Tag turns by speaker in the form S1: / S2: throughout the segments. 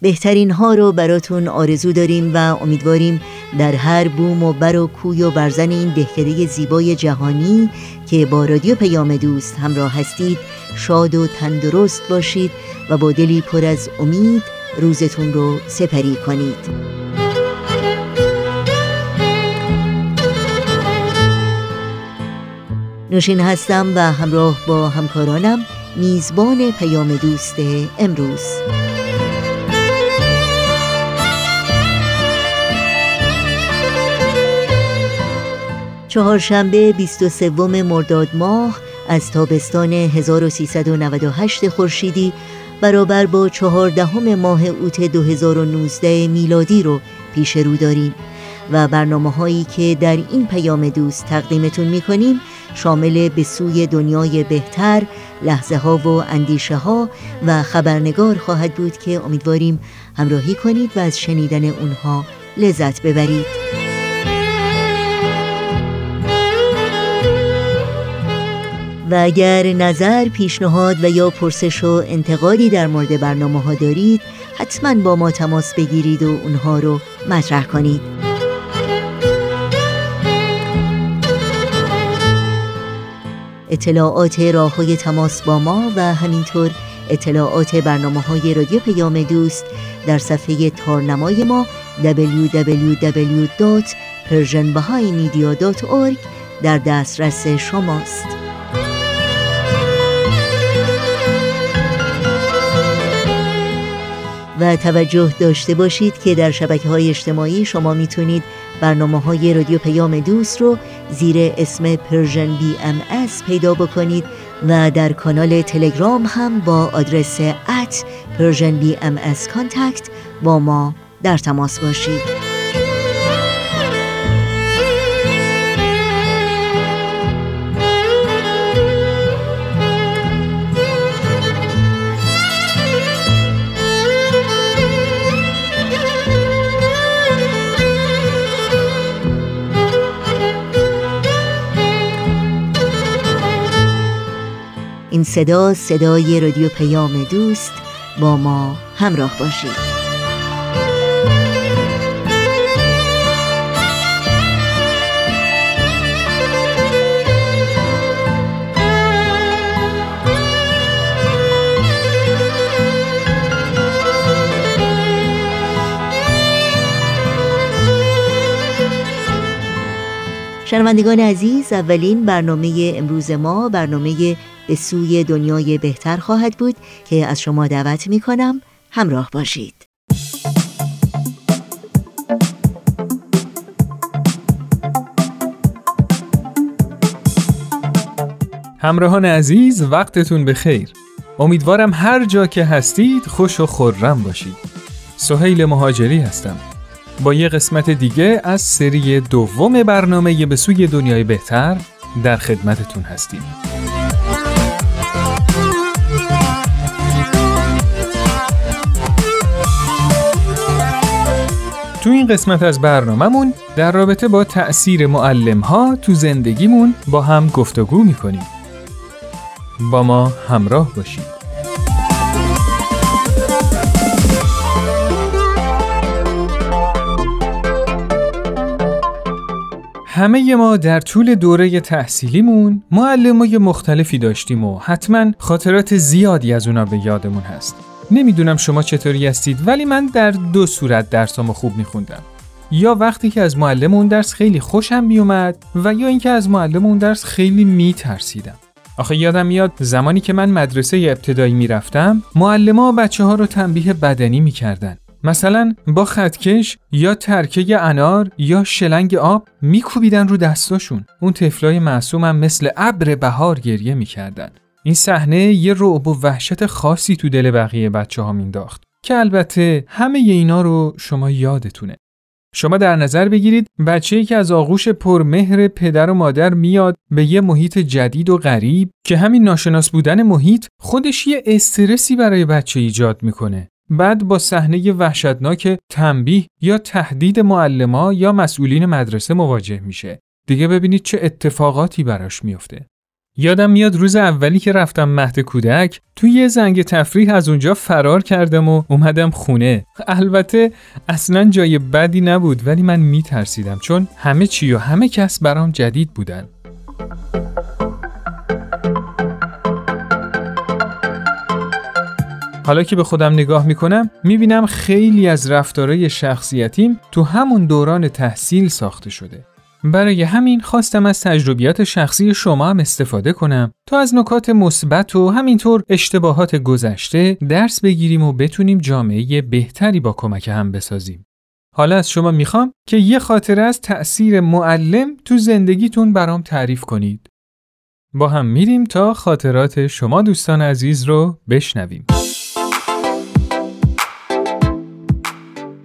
S1: بهترین ها رو براتون آرزو داریم و امیدواریم در هر بوم و بر و کوی و برزن این دهکده زیبای جهانی که با رادیو پیام دوست همراه هستید شاد و تندرست باشید و با دلی پر از امید روزتون رو سپری کنید. نوشین هستم و همراه با همکارانم میزبان پیام دوست امروز. چهارشنبه 23 مرداد ماه از تابستان 1398 خورشیدی برابر با چهاردهم ماه اوت 2019 میلادی رو پیش رو داریم. و برنامه هایی که در این پیام دوست تقدیمتون می‌کنیم شامل به سوی دنیای بهتر لحظه ها و اندیشه ها و خبرنگار خواهد بود که امیدواریم همراهی کنید و از شنیدن اونها لذت ببرید. و اگر نظر، پیشنهاد و یا پرسش و انتقادی در مورد برنامه ها دارید حتما با ما تماس بگیرید و اونها رو مطرح کنید. اطلاعات راه های تماس با ما و همینطور اطلاعات برنامه های رادیو پیام دوست در صفحه تارنمای ما www.persianbahaimedia.org در دسترس شماست. و توجه داشته باشید که در شبکه های اجتماعی شما می‌تونید برنامه های رادیو پیام دوست رو زیر اسم Persian BMS پیدا بکنید و در کانال تلگرام هم با آدرس at پرژن بی ام کانتکت با ما در تماس باشید. این صدا صدای رادیو پیام دوست با ما همراه باشید. شنوندگان عزیز اولین برنامه امروز ما برنامه به سوی دنیای بهتر خواهد بود که از شما دعوت می کنم. همراه باشید.
S2: همراهان عزیز وقتتون به خیر امیدوارم هر جا که هستید خوش و خورم باشید. سهیل مهاجری هستم. با یه قسمت دیگه از سری دوم برنامه به سوی دنیای بهتر در خدمتتون هستیم. تو این قسمت از برنامهمون در رابطه با تأثیر معلم ها تو زندگیمون با هم گفتگو می‌کنیم. با ما همراه باشید. همه ما در طول دوره تحصیلیمون معلمای مختلفی داشتیم و حتما خاطرات زیادی از اونا به یادمون هست. نمی‌دونم شما چطوری هستید ولی من در دو صورت درسامو خوب میخوندم. یا وقتی که از معلم اون درس خیلی خوشم میومد و یا اینکه از معلم اون درس خیلی میترسیدم. آخه یادم میاد زمانی که من مدرسه ابتدایی می‌رفتم معلما بچه ها رو تنبیه بدنی می‌کردن. مثلا با خطکش یا ترکه انار یا شلنگ آب میکوبیدن رو دستاشون. اون طفلای معصومم مثل ابر بهار گریه می‌کردن. این صحنه یه رعب و وحشت خاصی تو دل بقیه بچه ها مینداخت که البته همه اینا رو شما یادتونه. شما در نظر بگیرید بچه‌ای که از آغوش پرمهر پدر و مادر میاد به یه محیط جدید و غریب که همین ناشناس بودن محیط خودش یه استرسی برای بچه ایجاد می‌کنه. بعد با صحنه وحشتناک تنبیه یا تهدید معلما یا مسئولین مدرسه مواجه میشه. دیگه ببینید چه اتفاقاتی براش میفته یادم میاد روز اولی که رفتم مهد کودک توی یه زنگ تفریح از اونجا فرار کردم و اومدم خونه البته اصلا جای بدی نبود ولی من میترسیدم چون همه چی و همه کس برام جدید بودن حالا که به خودم نگاه می‌کنم می‌بینم خیلی از رفتارای شخصیتیم تو همون دوران تحصیل ساخته شده. برای همین خواستم از تجربیات شخصی شما هم استفاده کنم تا از نکات مثبت و همینطور اشتباهات گذشته درس بگیریم و بتونیم جامعه بهتری با کمک هم بسازیم. حالا از شما می‌خوام که یه خاطره از تأثیر معلم تو زندگیتون برام تعریف کنید. با هم میریم تا خاطرات شما دوستان عزیز رو بشنویم.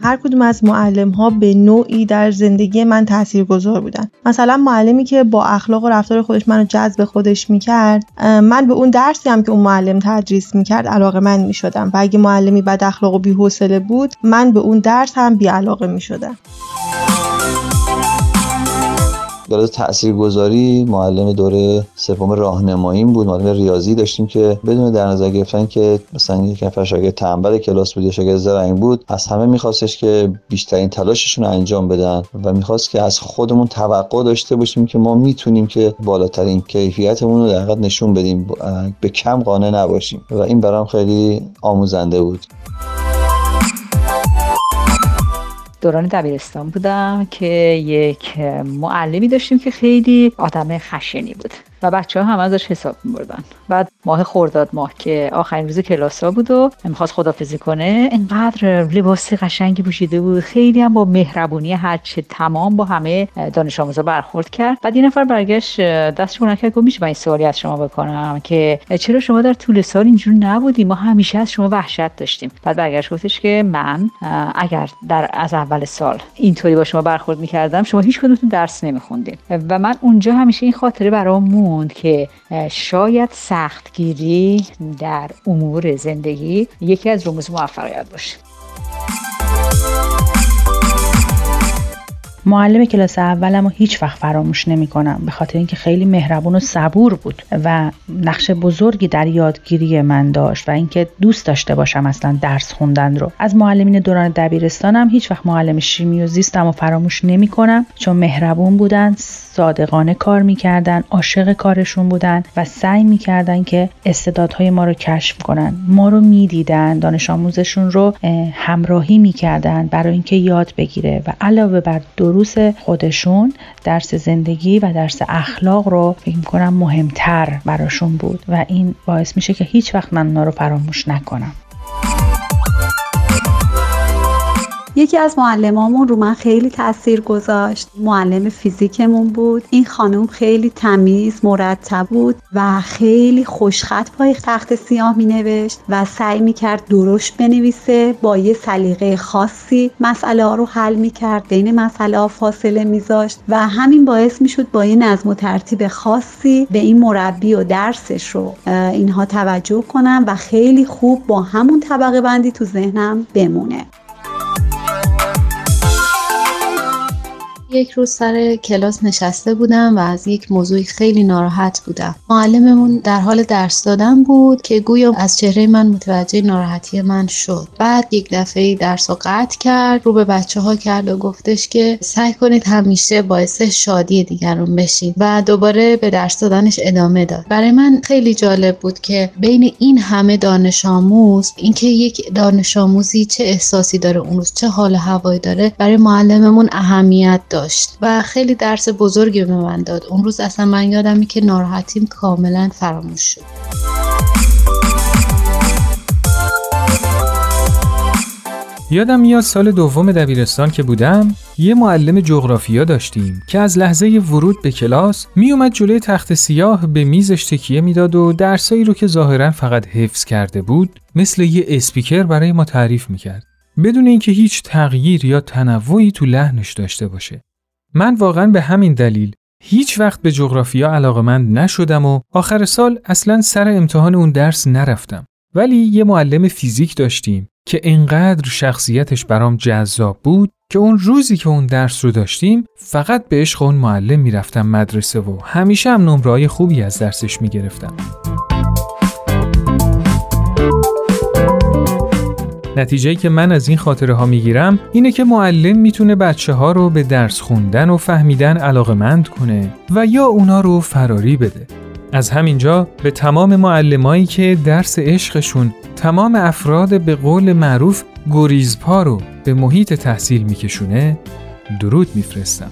S3: هر کدوم از معلم ها به نوعی در زندگی من تاثیرگذار بودن. مثلا معلمی که با اخلاق و رفتار خودش منو جذب خودش می‌کرد من به اون درسی هم که اون معلم تدریس می‌کرد علاقه من می‌شدم و اگه معلمی بد اخلاق و بی‌حوصله بود من به اون درس هم بی علاقه می‌شدم.
S4: تأثیر تاثیرگذاری معلم دوره سوم راهنماییم بود. معلم ریاضی داشتیم که بدون در نظر گرفتن که مثلا یک نفر شاگرد تنبل کلاس بود یا شاگرد زرنگ بود از همه میخواستش که بیشترین تلاششون رو انجام بدن و می‌خواست که از خودمون توقع داشته باشیم که ما می‌تونیم که بالاترین کیفیتمون رو در نشون بدیم به کم قانع نباشیم. و این برام خیلی آموزنده بود.
S5: دوران دبیرستان بودم که یک معلمی داشتیم که خیلی آدم خشنی بود. و بچه ها هم ازش حساب میبردن. بعد ماه خورداد ماه که آخرین روز کلاس ها بود و می‌خواست خدافزی کنه اینقدر لباس قشنگی پوشیده بود. خیلی هم با مهربونی هرچه تمام با همه دانش آموزا برخورد کرد. بعد یه نفر برگشت دستش بلند کرد گفت میشه من این سوالی از شما بکنم که چرا شما در طول سال اینجور نبودیم ما همیشه از شما وحشت داشتیم. بعد برگشت گفتش که من اگر در از اول سال اینطوری با شما برخورد می‌کردم شما هیچ کدومتون درس نمیخوندین. و من اونجا همیشه این خاطره برام که شاید سختگیری در امور زندگی یکی از رموز موفقیت باشه.
S6: معلم کلاس اولم رو هیچ وقت فراموش نمی کنم به خاطر اینکه خیلی مهربون و صبور بود و نقش بزرگی در یادگیری من داشت و اینکه دوست داشته باشم اصلا درس خوندن رو. از معلمین دوران دبیرستانم هیچ وقت معلم شیمی و زیستم و فراموش نمی کنم چون مهربون بودن صادقانه کار می‌کردن عاشق کارشون بودن و سعی می‌کردن که استعدادهای ما رو کشف کنن. ما رو می‌دیدن دانش آموزشون رو همراهی می‌کردن برای اینکه یاد بگیره و علاوه بر دروس خودشون درس زندگی و درس اخلاق رو فکر می‌کنم مهمتر براشون بود و این باعث میشه که هیچ وقت من اونا رو فراموش نکنم.
S7: یکی از معلمامون رو من خیلی تاثیر گذاشت. معلم فیزیکمون بود. این خانم خیلی تمیز مرتب بود و خیلی خوشخط پای تخت سیاه می نوشت و سعی می کرد درشت بنویسه با یه سلیقه خاصی مسئله ها رو حل می کرد بین مسئله ها فاصله میذاشت و همین باعث می شد با یه نظم و ترتیب خاصی به این مربی و درسش رو اینها توجه کنم و خیلی خوب با همون طبقه بندی تو ذهنم بمونه.
S8: یک روز سر کلاس نشسته بودم و از یک موضوع خیلی ناراحت بودم. معلممون در حال درس دادن بود که گویا از چهره من متوجه ناراحتی من شد. بعد یک دفعه درس رو قطع کرد رو به بچه ها کرد و گفتش که سعی کنید همیشه باعث شادی دیگران بشین و دوباره به درس دادنش ادامه داد. برای من خیلی جالب بود که بین این همه دانش آموز اینکه یک دانش آموزی چه احساسی داره اون روز چه حال هوایی داره برای معلممون اهمیت داشت و خیلی درس بزرگی به من داد. اون روز اصلا من یادمی که ناراحتیم کاملا فراموش شد.
S2: یادم میاد سال دوم دبیرستان که بودم یه معلم جغرافیا داشتیم که از لحظه ورود به کلاس میومد جلوی تخت سیاه به میزش تکیه می‌داد و درسایی رو که ظاهرا فقط حفظ کرده بود مثل یه اسپیکر برای ما تعریف می‌کرد. بدون اینکه هیچ تغییر یا تنوعی تو لحنش داشته باشه. من واقعا به همین دلیل هیچ وقت به جغرافیا علاقمند نشدم و آخر سال اصلا سر امتحان اون درس نرفتم ولی یه معلم فیزیک داشتیم که انقدر شخصیتش برام جذاب بود که اون روزی که اون درس رو داشتیم فقط به عشق اون معلم می‌رفتم مدرسه و همیشه هم نمرهای خوبی از درسش می‌گرفتم. نتیجه که من از این خاطره ها می‌گیرم اینه که معلم می‌تونه بچه ها رو به درس خوندن و فهمیدن علاقمند کنه و یا اونا رو فراری بده. از همینجا به تمام معلمایی که درس عشقشون تمام افراد به قول معروف گریزپا رو به محیط تحصیل میکشونه درود میفرستم.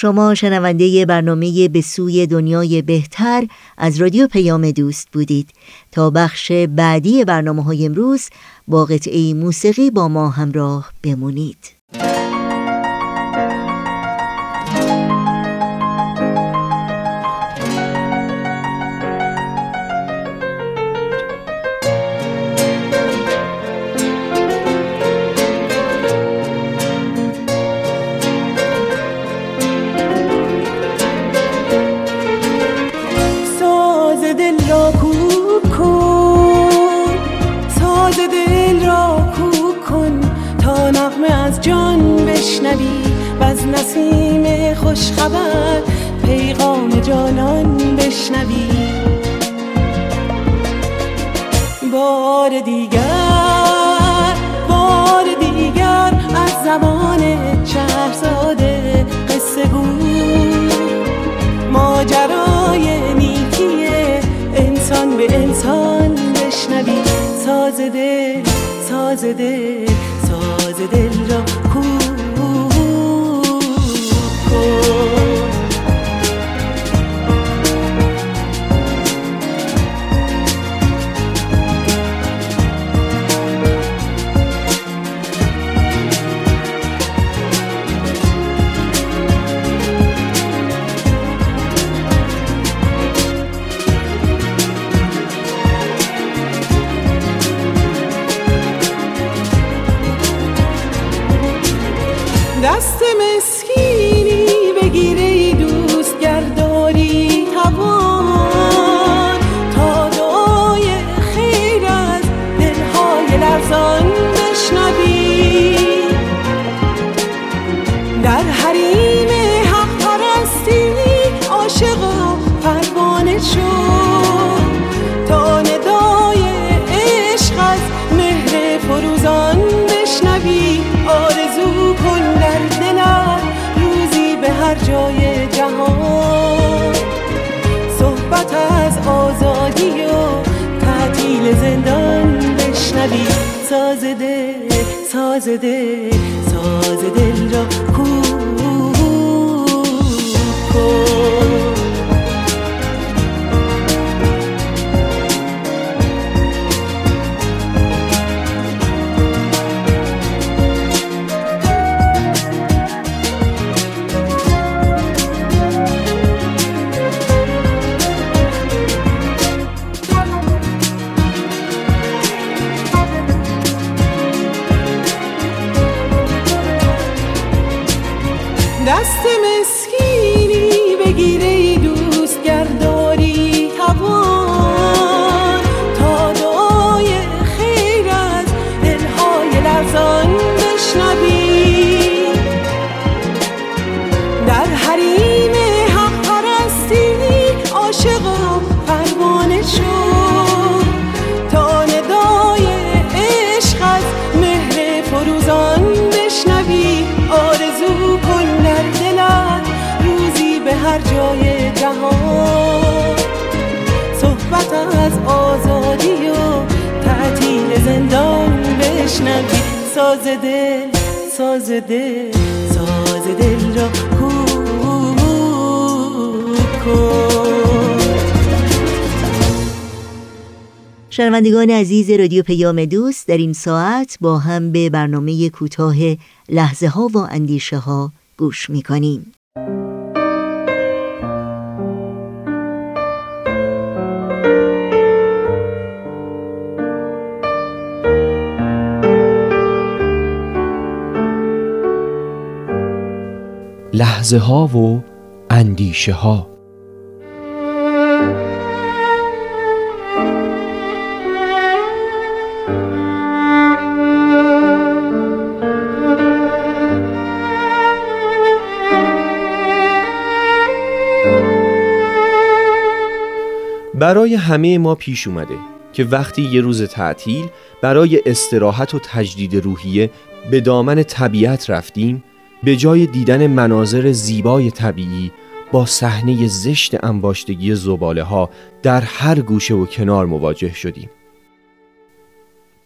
S1: شما شنونده برنامه به سوی دنیای بهتر از رادیو پیام دوست بودید. تا بخش بعدی برنامه های امروز با قطعه موسیقی با ما همراه بمونید.
S9: خبر پیغام جانان بشنوی. بار دیگر بار دیگر از زمان چهرزاده قصه گو. ماجرای نیکی انسان به انسان بشنوی. ساز دل ساز دل ساز دل را
S10: ساز ساز دل را کو.
S11: بشنوی ساز دل ساز دل ساز دل را
S1: شنوندگان عزیز رادیو پیام دوست در این ساعت با هم به برنامه کوتاه لحظه ها و اندیشه ها گوش می کنیم.
S12: لحظه ها و اندیشه ها برای همه ما پیش اومده که وقتی یه روز تعطیل برای استراحت و تجدید روحیه به دامن طبیعت رفتیم به جای دیدن مناظر زیبای طبیعی با صحنه زشت انباشتگی زباله ها در هر گوشه و کنار مواجه شدیم.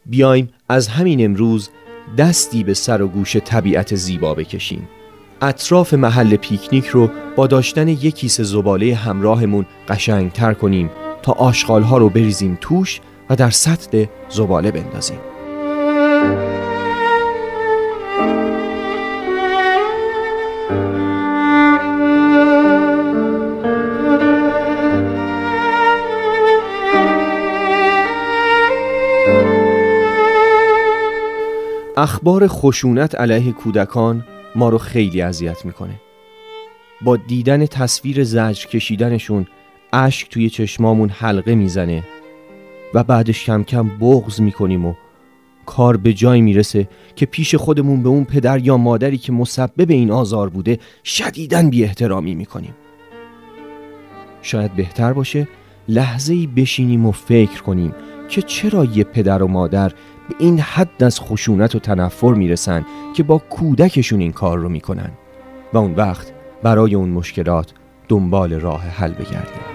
S12: بیایم از همین امروز دستی به سر و گوش طبیعت زیبا بکشیم. اطراف محل پیکنیک رو با داشتن یک کیسه زباله همراهمون قشنگتر کنیم تا آشغالها رو بریزیم توش و در سطح زباله بندازیم. اخبار خشونت علیه کودکان ما رو خیلی اذیت می‌کنه. با دیدن تصویر زجر کشیدنشون اشک توی چشمامون حلقه می‌زنه و بعدش کم کم بغز می‌کنیم و کار به جای می‌رسه که پیش خودمون به اون پدر یا مادری که مسبب این آزار بوده شدیدن بی احترامی می‌کنیم. شاید بهتر باشه لحظه ای بشینیم و فکر کنیم که چرا یه پدر و مادر به این حد از خشونت و تنفر می‌رسن که با کودکشون این کار رو می‌کنن. و اون وقت برای اون مشکلات دنبال راه حل بگردیم.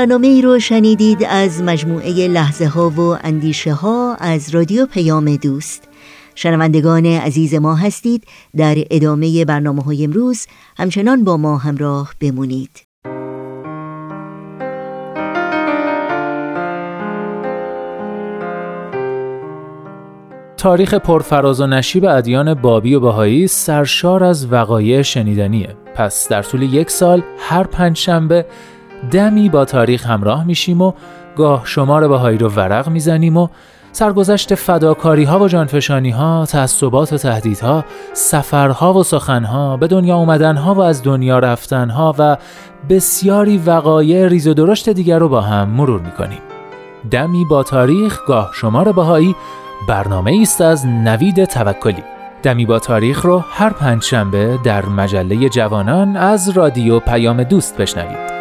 S1: برنامه ای رو شنیدید از مجموعه لحظه ها و اندیشه ها از رادیو پیام دوست. شنوندگان عزیز ما هستید. در ادامه برنامه های امروز همچنان با ما همراه بمونید.
S13: تاریخ پرفراز و نشیب ادیان بابی و بهایی سرشار از وقایع شنیدنیه. پس در طول یک سال هر پنج شنبه دمی با تاریخ همراه میشیم و گاه شمار رو ورق می‌زنیم و سرگذشت فداکاری ها و جانفشانی ها، تعصبات و تهدیدها، سفرها و سخنها، به دنیا اومدن ها و از دنیا رفتن ها و بسیاری وقایع ریز و درشت دیگر رو با هم مرور می‌کنیم. دمی با تاریخ گاه شمار بهایی برنامه است از نوید توکلی. دمی با تاریخ رو هر پنج شنبه در مجله جوانان از رادیو پیام دوست بشنوید.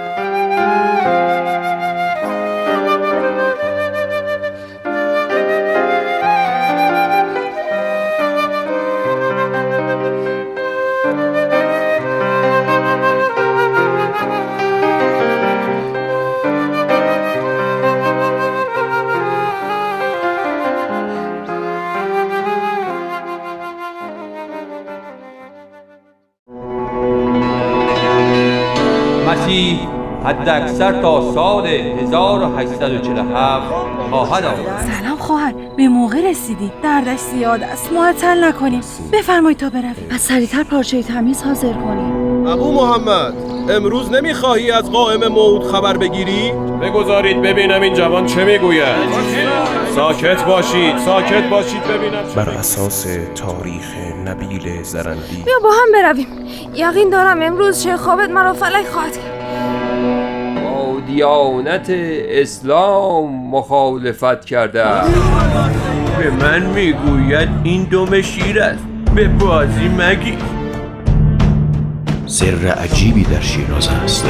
S14: حد اکثر تا سال 1847 خواهد آمد.
S15: سلام خواهر به موقع رسیدی. دردش زیاد است. معطل نکنیم. بفرمایید تا برویم. پس سریعتر پارچه تمیز حاضر کنیم.
S16: ابو محمد امروز نمی‌خواهی از قائم موعود خبر بگیری؟
S17: بگذارید ببینم این جوان چه می‌گوید.
S16: ساکت باشید ساکت باشید ببینم
S17: بر اساس تاریخ نبیل زرندی.
S15: بیا با هم برویم. یقین دارم امروز چه خوابت مرا فلک خواهد کرد.
S14: دیانت اسلام مخالفت کرده
S18: به من می‌گوید این دم شیر است. به بازی مگی
S19: سر عجیبی در شیراز است.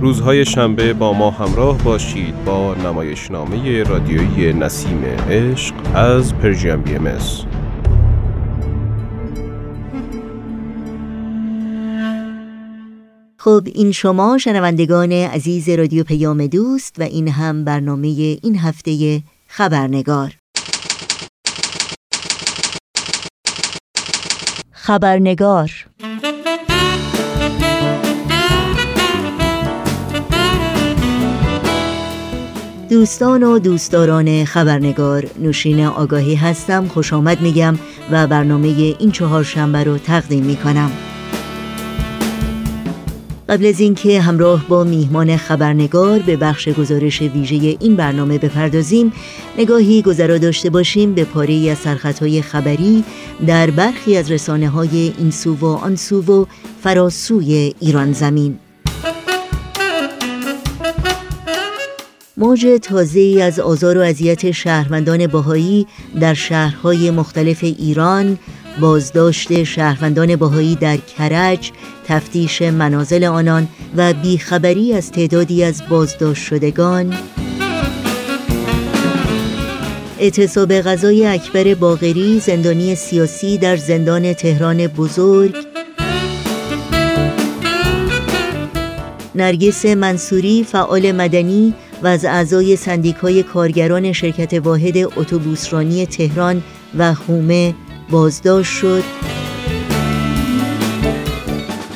S17: روزهای شنبه با ما همراه باشید با نمایشنامه رادیویی نسیم عشق از پرژیم بی ام
S1: خب این شما شنوندگان عزیز رادیو پیام دوست و این هم برنامه این هفته خبرنگار. خبرنگار. دوستان و دوستداران خبرنگار نوشین آگاهی هستم خوش آمد میگم و برنامه این چهار شنبه رو تقدیم می‌کنم. قبل از اینکه همراه با میهمان خبرنگار به بخش گزارش ویژه این برنامه بپردازیم نگاهی گذرا داشته باشیم به پاره از سرخطهای خبری در برخی از رسانه های این سو و آن سو و فراسوی ایران زمین. موج تازه از آزار و اذیت شهروندان باهایی در شهرهای مختلف ایران بازداشت شهروندان باهایی در کرج تفتیش منازل آنان و بیخبری از تعدادی از بازداشت شدگان. اعتصاب غذای اکبر باغری زندانی سیاسی در زندان تهران بزرگ. نرگس منصوری فعال مدنی و از اعضای سندیکای کارگران شرکت واحد اتوبوسرانی تهران و حومه بازداشت شد.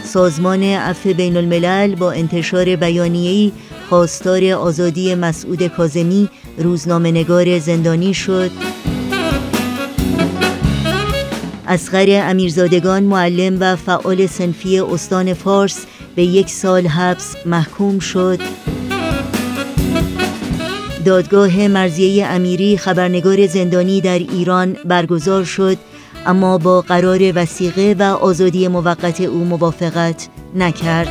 S1: سازمان عفو بین الملل با انتشار بیانیه‌ای خواستار آزادی مسعود کازمی روزنامه نگار زندانی شد. اسقر امیرزادگان معلم و فعال سنفی استان فارس به یک سال حبس محکوم شد. دادگاه مرزیه امیری خبرنگار زندانی در ایران برگزار شد. اما با قرار وسیقه و آزادی موقت او موافقت نکرد.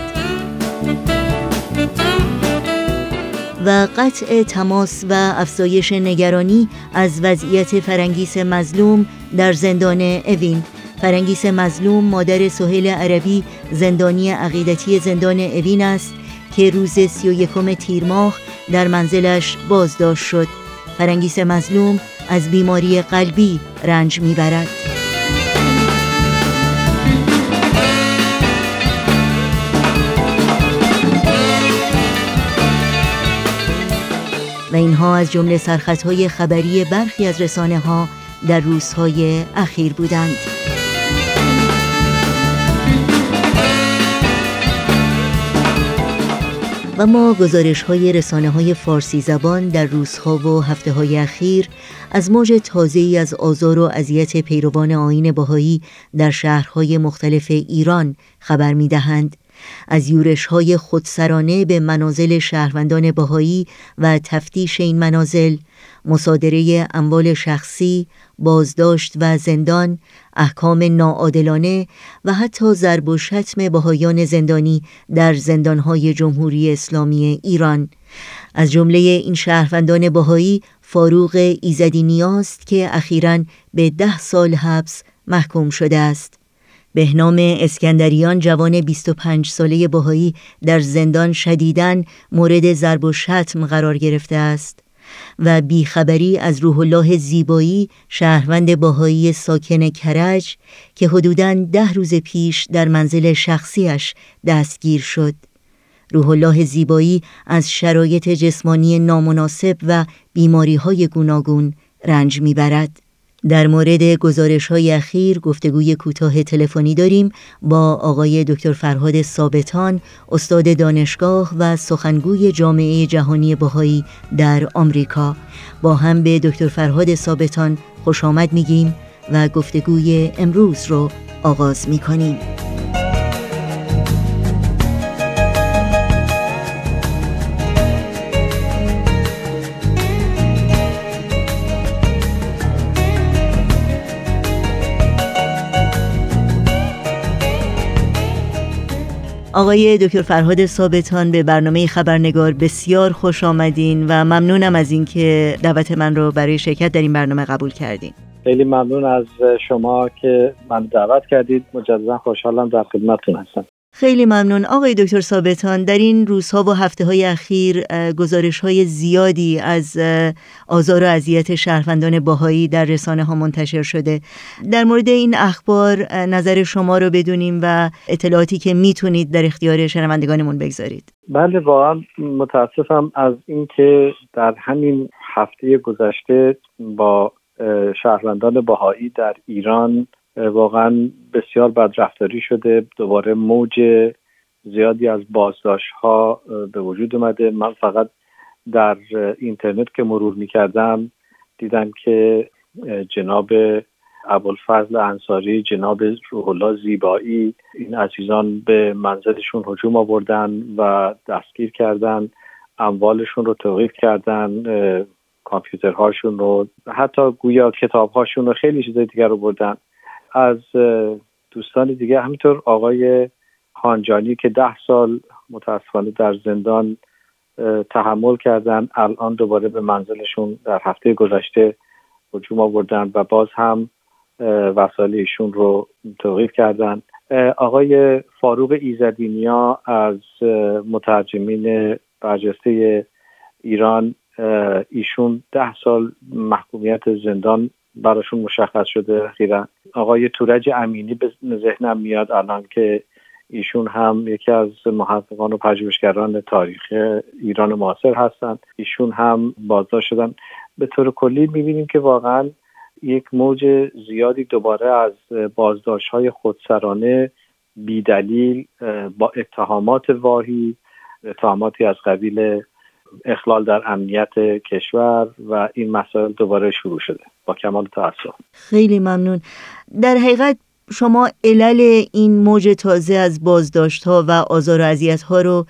S1: و قطع تماس و افزایش نگرانی از وضعیت فرنگیس مظلوم در زندان اوین. فرنگیس مظلوم مادر سهیل عربی زندانی عقیدتی زندان اوین است که روز سی و یکم تیر ماه در منزلش بازداشت شد. فرنگیس مظلوم از بیماری قلبی رنج می‌برد. و اینها از جمله سرخطهای خبری برخی از رسانه ها در روزهای اخیر بودند و ما گزارش های رسانه های فارسی زبان در روزها و هفته های اخیر از موج تازه از آزار و اذیت پیروان آین باهایی در شهرهای مختلف ایران خبر می دهند. از یورش های خودسرانه به منازل شهروندان باهایی و تفتیش این منازل مصادره اموال شخصی، بازداشت و زندان، احکام ناعادلانه و حتی ضرب و شتم بهایان زندانی در زندانهای جمهوری اسلامی ایران. از جمله این شهروندان بهایی فاروق ایزدی نیاست که اخیرا به ده سال حبس محکوم شده است. بهنام اسکندریان جوان 25 ساله بهایی در زندان شدیدن مورد ضرب و شتم قرار گرفته است و بیخبری از روح الله زیبایی شهروند باهایی ساکن کرج که حدوداً ده روز پیش در منزل شخصیش دستگیر شد روح الله زیبایی از شرایط جسمانی نامناسب و بیماری های گوناگون رنج می‌برد. در مورد گزارش های اخیر گفتگوی کوتاه تلفنی داریم با آقای دکتر فرهاد ثابتان استاد دانشگاه و سخنگوی جامعه جهانی بهایی در آمریکا. با هم به دکتر فرهاد ثابتان خوش آمد میگیم و گفتگوی امروز رو آغاز می‌کنیم. آقای دکتر فرهاد ثابتان به برنامه خبرنگار بسیار خوش آمدین و ممنونم از اینکه دعوت من رو برای شرکت در این برنامه قبول کردین.
S20: خیلی ممنون از شما که من دعوت کردید. مجددا خوشحالم در خدمتتون هستم.
S1: خیلی ممنون. آقای دکتر ثابتان در این روزها و هفته های اخیر گزارش های زیادی از آزار و اذیت شهروندان باهایی در رسانه ها منتشر شده. در مورد این اخبار نظر شما رو بدونیم و اطلاعاتی که می‌تونید در اختیار شنوندگانمون بگذارید.
S20: بله واقعا متاسفم از اینکه در همین هفته گذشته با شهروندان باهایی در ایران واقعا بسیار بدرفتاری شده. دوباره موج زیادی از بازداشت ها به وجود اومده. من فقط در اینترنت که مرور می کردم دیدم که جناب ابوالفضل انصاری جناب روح الله زیبایی این عزیزان به منزلشون هجوم آوردن و دستگیر کردن اموالشون رو توقیف کردن کامپیوترهاشون رو حتی گویا کتابهاشون رو خیلی چیزای دیگر رو بردن. از دوستان دیگه همینطور آقای خانجانی که ده سال متاسفانه در زندان تحمل کردن الان دوباره به منزلشون در هفته گذشته هجوم آوردن و باز هم وسایل ایشون رو توقیف کردن. آقای فاروق ایزدینیا از مترجمین برجسته ایران ایشون ده سال محکومیت زندان براشون مشخص شده اخیرا. آقای تورج امینی به ذهنم میاد الان که ایشون هم یکی از محققان و پژوهشگران تاریخ ایران معاصر هستند. ایشون هم بازداشت شدن. به طور کلی می‌بینیم که واقعا یک موج زیادی دوباره از بازداشت های خودسرانه بیدلیل با اتهامات واهی اتهاماتی از قبیل اخلال در امنیت کشور و این مسائل دوباره شروع شده با کمال تاسف.
S1: خیلی ممنون. در حقیقت شما علل این موج تازه از بازداشت ها و آزار و اذیت ها رو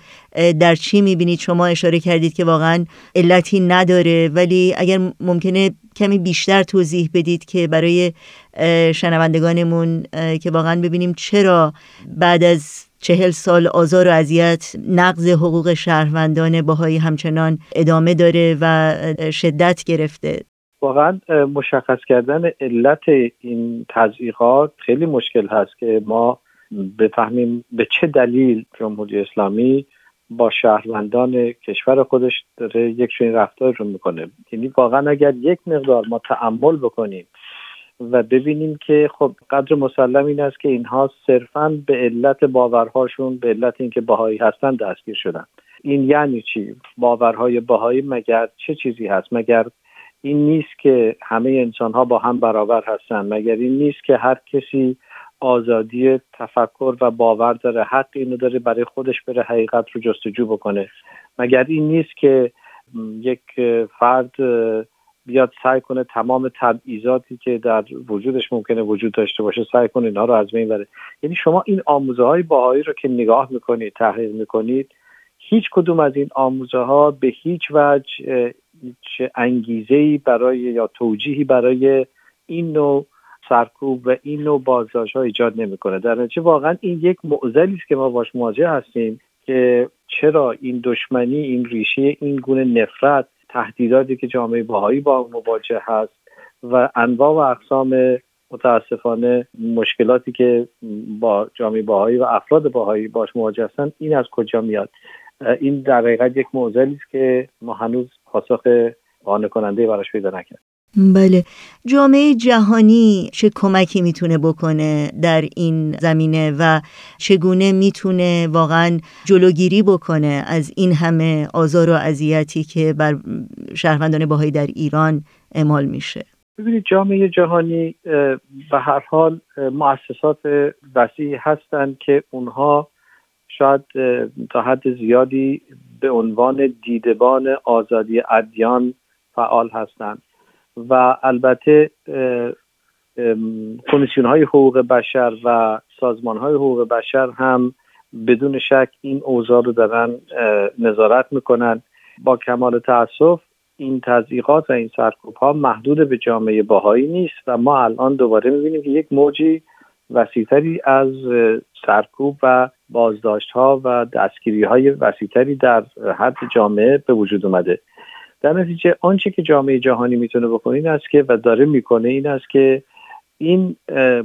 S1: در چی می‌بینید؟ شما اشاره کردید که واقعا علتی نداره ولی اگر ممکنه کمی بیشتر توضیح بدید که برای شنوندگانمون که واقعا ببینیم چرا بعد از چهل سال آزار و اذیت نقض حقوق شهروندان باهایی همچنان ادامه داره و شدت گرفته.
S20: واقعا مشخص کردن علت این تضییقات خیلی مشکل هست که ما بفهمیم به چه دلیل جمهوری اسلامی با شهروندان کشور خودش داره یک چنین رفتار رو می‌کنه. یعنی واقعا اگر یک مقدار ما تعمل بکنیم و ببینیم که خب قدر مسلم این است که اینها صرفا به علت باورهاشون به علت اینکه باهایی هستن دستگیر شدن. این یعنی چی؟ باورهای باهایی مگر چه چیزی هست؟ مگر این نیست که همه انسان ها با هم برابر هستند مگر این نیست که هر کسی آزادی تفکر و باور داره حق اینو داره برای خودش بره حقیقت رو جستجو بکنه؟ مگر این نیست که یک فرد بیاد سعی کنه تمام تبعیضاتی که در وجودش ممکنه وجود داشته باشه سعی کنه اینها رو از بین بره یعنی شما این آموزه های باهایی رو که نگاه می‌کنید تحقیق می‌کنید هیچ کدوم از این آموزه ها به هیچ وجه هیچ انگیزه برای یا توجیهی برای این نوع سرکوب و این نوع بازداشت ها ایجاد نمی‌کنه. در نتیجه واقعا این یک معضلی است که ما باش مواجه هستیم که چرا این دشمنی این ریشه این گونه نفرت تهدیداتی که جامعه باهایی با مواجه هست و انواع و اقسام متاسفانه مشکلاتی که با جامعه باهایی و افراد باهایی باش مواجه هستن این از کجا میاد؟ این در حقیقت یک موضوعی است که ما هنوز پاسخ قانع کننده براش پیدا نکرد
S1: بله. جامعه جهانی چه کمکی می‌تونه بکنه در این زمینه و چگونه می‌تونه واقعا جلوگیری بکنه از این همه آزار و اذیتی که بر شهروندان باهایی در ایران اعمال میشه؟
S20: ببینید جامعه جهانی به هر حال مؤسسات وسیعی هستند که اونها شاید تا حد زیادی به عنوان دیدبان آزادی ادیان فعال هستند. و البته کمیسیون های حقوق بشر و سازمان های حقوق بشر هم بدون شک این اوضاع رو دارن نظارت می‌کنن. با کمال تاسف این تضییقات و این سرکوب ها محدود به جامعه باهایی نیست و ما الان دوباره می‌بینیم که یک موجی وسیعتری از سرکوب و بازداشت ها و دستگیری های وسیعتری در حد جامعه به وجود اومده. در نتیجه آنچه که جامعه جهانی می‌تونه بکنه این است که و داره می‌کنه این است که این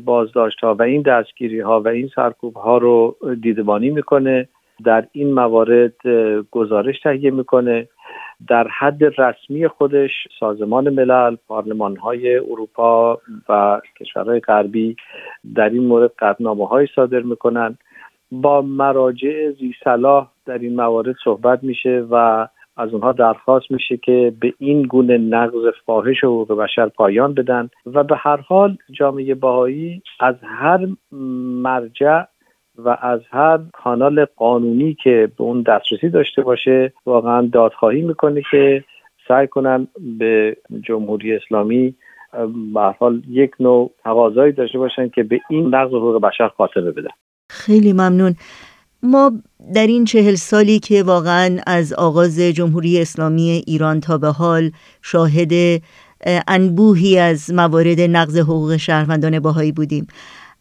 S20: بازداشت ها و این دستگیری ها و این سرکوب ها رو دیدبانی می‌کنه در این موارد گزارش تهیه می‌کنه. در حد رسمی خودش سازمان ملل پارلمان های اروپا و کشورهای غربی در این مورد قدنامه های صادر می‌کنن. با مراجع زی صلاح در این موارد صحبت میشه و از اونها درخواست میشه که به این گونه نقض فاحش حقوق بشر پایان بدن و به هر حال جامعه باهایی از هر مرجع و از هر کانال قانونی که به اون دسترسی داشته باشه واقعا دادخواهی می‌کنه که سعی کنن به جمهوری اسلامی به حال یک نوع تقاضایی داشته باشن که به این نقض حقوق بشر خاتمه بدن.
S1: خیلی ممنون. ما در این چهل سالی که واقعا از آغاز جمهوری اسلامی ایران تا به حال شاهد انبوهی از موارد نقض حقوق شهروندان باهایی بودیم.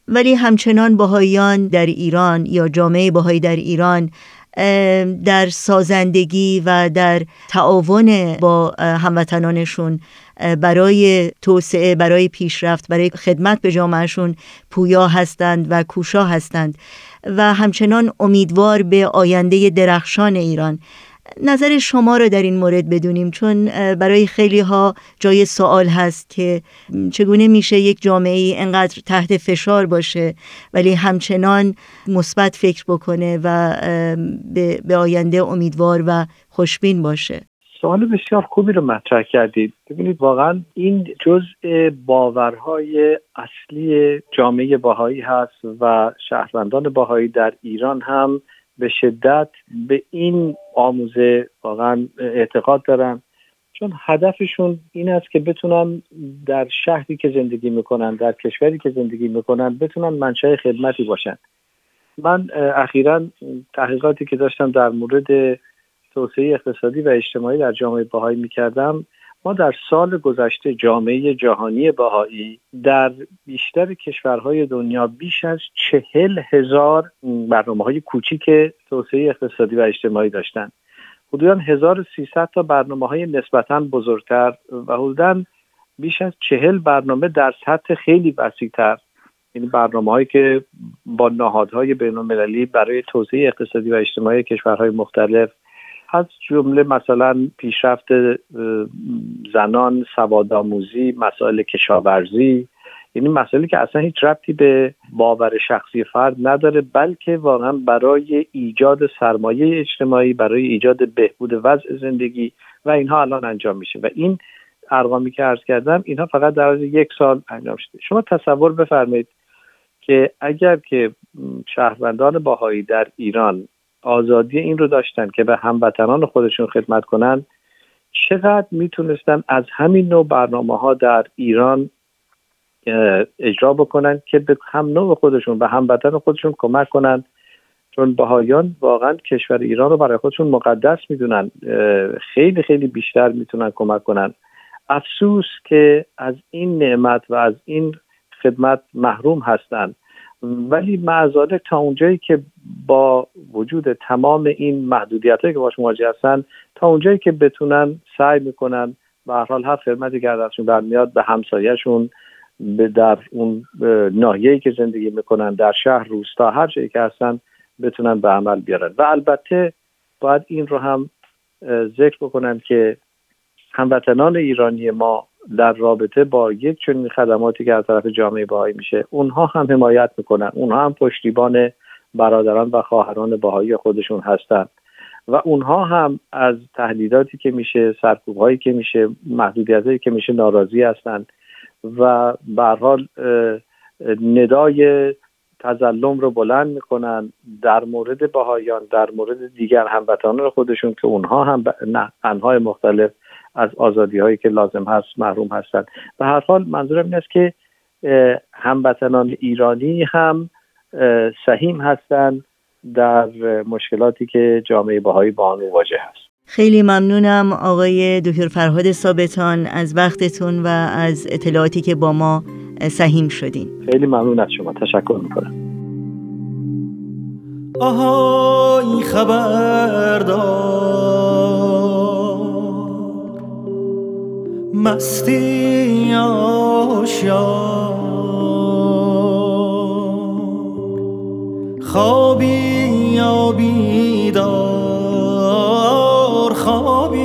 S1: ولی همچنان باهاییان در ایران یا جامعه باهایی در ایران در سازندگی و در تعاون با هموطنانشون برای توسعه برای پیشرفت برای خدمت به جامعهشون پویا هستند و کوشا هستند. و همچنان امیدوار به آینده درخشان ایران. نظر شما رو در این مورد بدونیم چون برای خیلی ها جای سوال هست که چگونه میشه یک جامعه ای انقدر تحت فشار باشه ولی همچنان مثبت فکر بکنه و به آینده امیدوار و خوشبین باشه.
S20: سوال بسیار خوبی رو مطرح کردید. ببینید واقعا این جزء باورهای اصلی جامعه باهایی هست و شهروندان باهایی در ایران هم به شدت به این آموزه واقعا اعتقاد دارن. چون هدفشون این است که بتونن در شهری که زندگی می‌کنن در کشوری که زندگی می‌کنن بتونن منشأ خدمتی باشن. من اخیرا تحقیقاتی که داشتم در مورد توسعه اقتصادی و اجتماعی در جامعه باهایی می‌کردم. ما در سال گذشته جامعه جهانی باهایی در بیشتر کشورهای دنیا بیش از چهل هزار برنامه های کوچیک توسعه اقتصادی و اجتماعی داشتند حدودا 1300 تا برنامه های نسبتا بزرگتر و حدودا بیش از چهل برنامه در سطح خیلی وسیعتر. این برنامه هایی که با نهادهای بین المللی برای توسعه اقتصادی و اجتماعی کشورهای مختلف از جمله مثلا پیشرفت زنان سوادآموزی مسائل کشاورزی یعنی مسائلی که اصلا هیچ ربطی به باور شخصی فرد نداره بلکه واقعا برای ایجاد سرمایه اجتماعی برای ایجاد بهبود وضع زندگی و اینها الان انجام میشه. و این ارقامی که عرض کردم اینها فقط در یک سال انجام شده. شما تصور بفرمایید که اگر که شهروندان باهایی در ایران آزادی این رو داشتن که به هموطنان خودشون خدمت کنن چقدر می‌تونستن از همین نوع برنامه ها در ایران اجرا بکنن که به هم نوع خودشون به هموطن خودشون کمک کنن؟ چون بهایان واقعا کشور ایران رو برای خودشون مقدس می‌دونن خیلی خیلی بیشتر می‌تونن کمک کنن. افسوس که از این نعمت و از این خدمت محروم هستند ولی معذاله تا اونجایی که با وجود تمام این محدودیت هایی که باش مواجه هستن تا اونجایی که بتونن سعی می‌کنن به هر حال هر خدمتی که ازشون برمیاد به همسایهشون به در اون ناحیه‌ای که زندگی می‌کنن در شهر روستا هر جایی که هستن بتونن به عمل بیارن. و البته باید این رو هم ذکر بکنن که هموطنان ایرانی ما در رابطه با یک چنین خدماتی که از طرف جامعه باهایی میشه اونها هم حمایت می‌کنن. اونها هم پشتیبان برادران و خواهران باهایی خودشون هستند و اونها هم از تهدیداتی که میشه سرکوب هایی که میشه محدودیت هایی که میشه ناراضی هستند و به حال ندای تظلم رو بلند می‌کنن در مورد باهایان در مورد دیگر هموطنان خودشون که اونها هم انهای مختلف از آزادی هایی که لازم هست محروم هستند. به هر حال منظورم این است که هموطنان ایرانی هم سهیم هستند در مشکلاتی که جامعه باهایی با آن مواجه هست.
S1: خیلی ممنونم آقای دکتر فرهاد ثابتان از وقتتون و از اطلاعاتی که با ما سهیم شدین.
S20: خیلی ممنون از شما. تشکر می‌کنم.
S11: آهای خبردار. مستی آشیار خوابی یا بیدار خوابی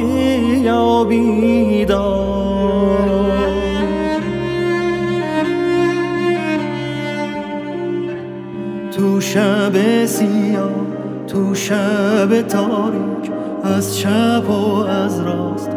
S11: یا بیدار. تو شب سیاه تو شب تاریک از چپ و از راست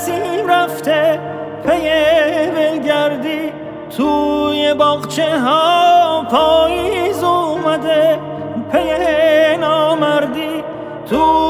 S11: نسیم رفته پی بلگردی توی باغچه ها پاییز اومده پی نامردی. توی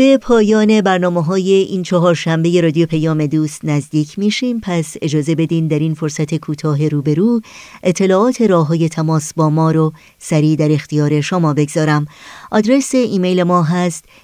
S1: به پایان برنامه های این چهار شنبه رادیو پیام دوست نزدیک میشیم. پس اجازه بدین در این فرصت کوتاه روبرو اطلاعات راه های تماس با ما رو سریع در اختیار شما بگذارم. آدرس ایمیل ما هست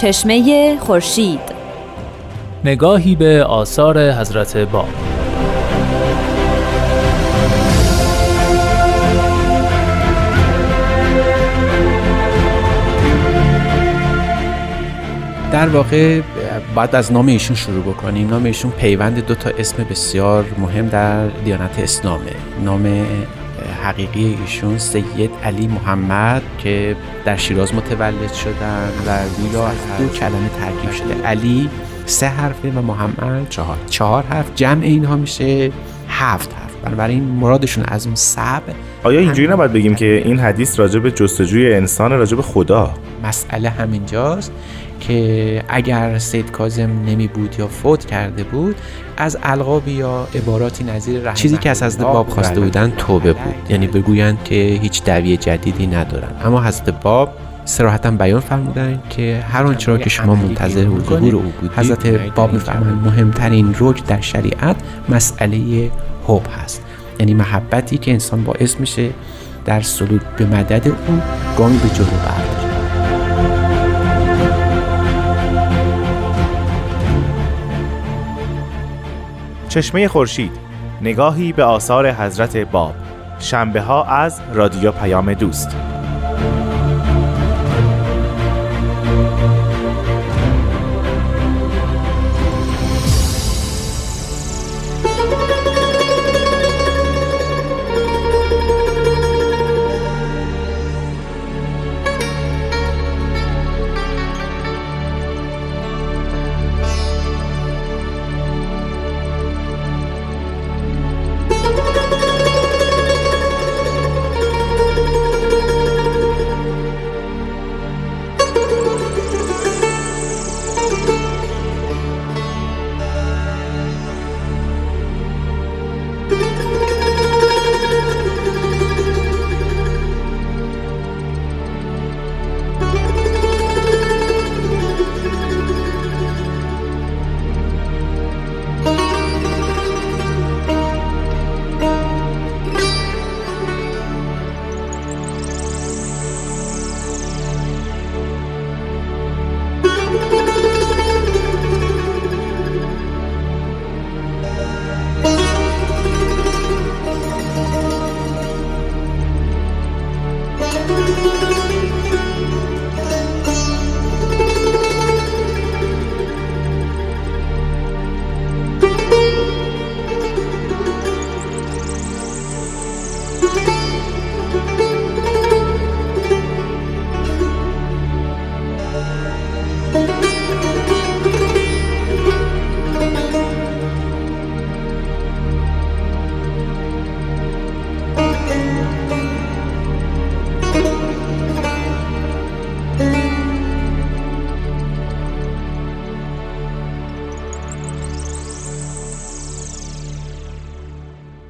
S21: چشمه خورشید.
S13: نگاهی به آثار حضرت باب
S21: در واقع باید از نام ایشون شروع بکنیم. نام ایشون پیوند دو تا اسم بسیار مهم در دیانت اسلامه. نام حقیقی ایشون سید علی محمد که در شیراز متولد شدن و گویا از دو کلمه ترکیب شده. علی سه حرفه و محمد چهار. چهار حرف. جمع اینها میشه هفت حرف. بنابراین مرادشون از اون سب
S22: آیا اینجوری نباید بگیم که این حدیث راجع به جستجوی انسان راجع به خدا؟
S21: مسئله همینجاست. که اگر سید کازم نمی بود یا فوت کرده بود از القاب یا عباراتی نظیر چیزی که از حضرت باب خواسته بودن توبه بود. یعنی بگویند که هیچ دعوی جدیدی ندارن. اما حضرت باب سراحتا بیان فرمودن که هر آنچه را که شما منتظر ظهور او بودید حضرت باب میفرمایند. مهمترین رکن در شریعت مسئله حب هست. یعنی محبتی که انسان باعث میشه در سلوک به مدد او گامی به جلو برداره
S22: چشمه خورشید نگاهی به آثار حضرت باب. شنبه ها از رادیو پیام دوست.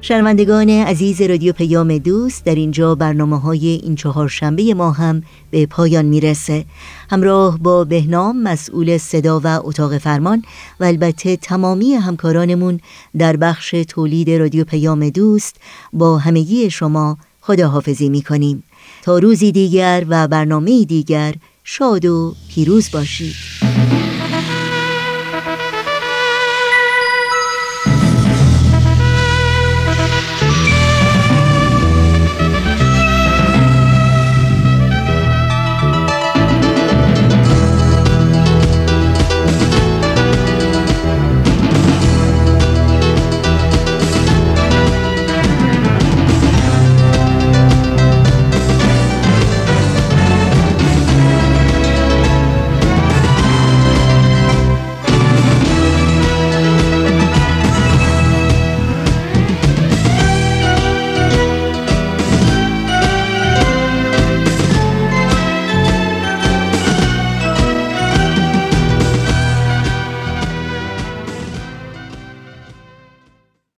S1: شنوندگان عزیز رادیو پیام دوست در اینجا برنامه های این چهار شنبه ما هم به پایان می‌رسه. همراه با بهنام مسئول صدا و اتاق فرمان و البته تمامی همکارانمون در بخش تولید رادیو پیام دوست با همگی شما خداحافظی می‌کنیم. تا روزی دیگر و برنامه دیگر شاد و پیروز باشید.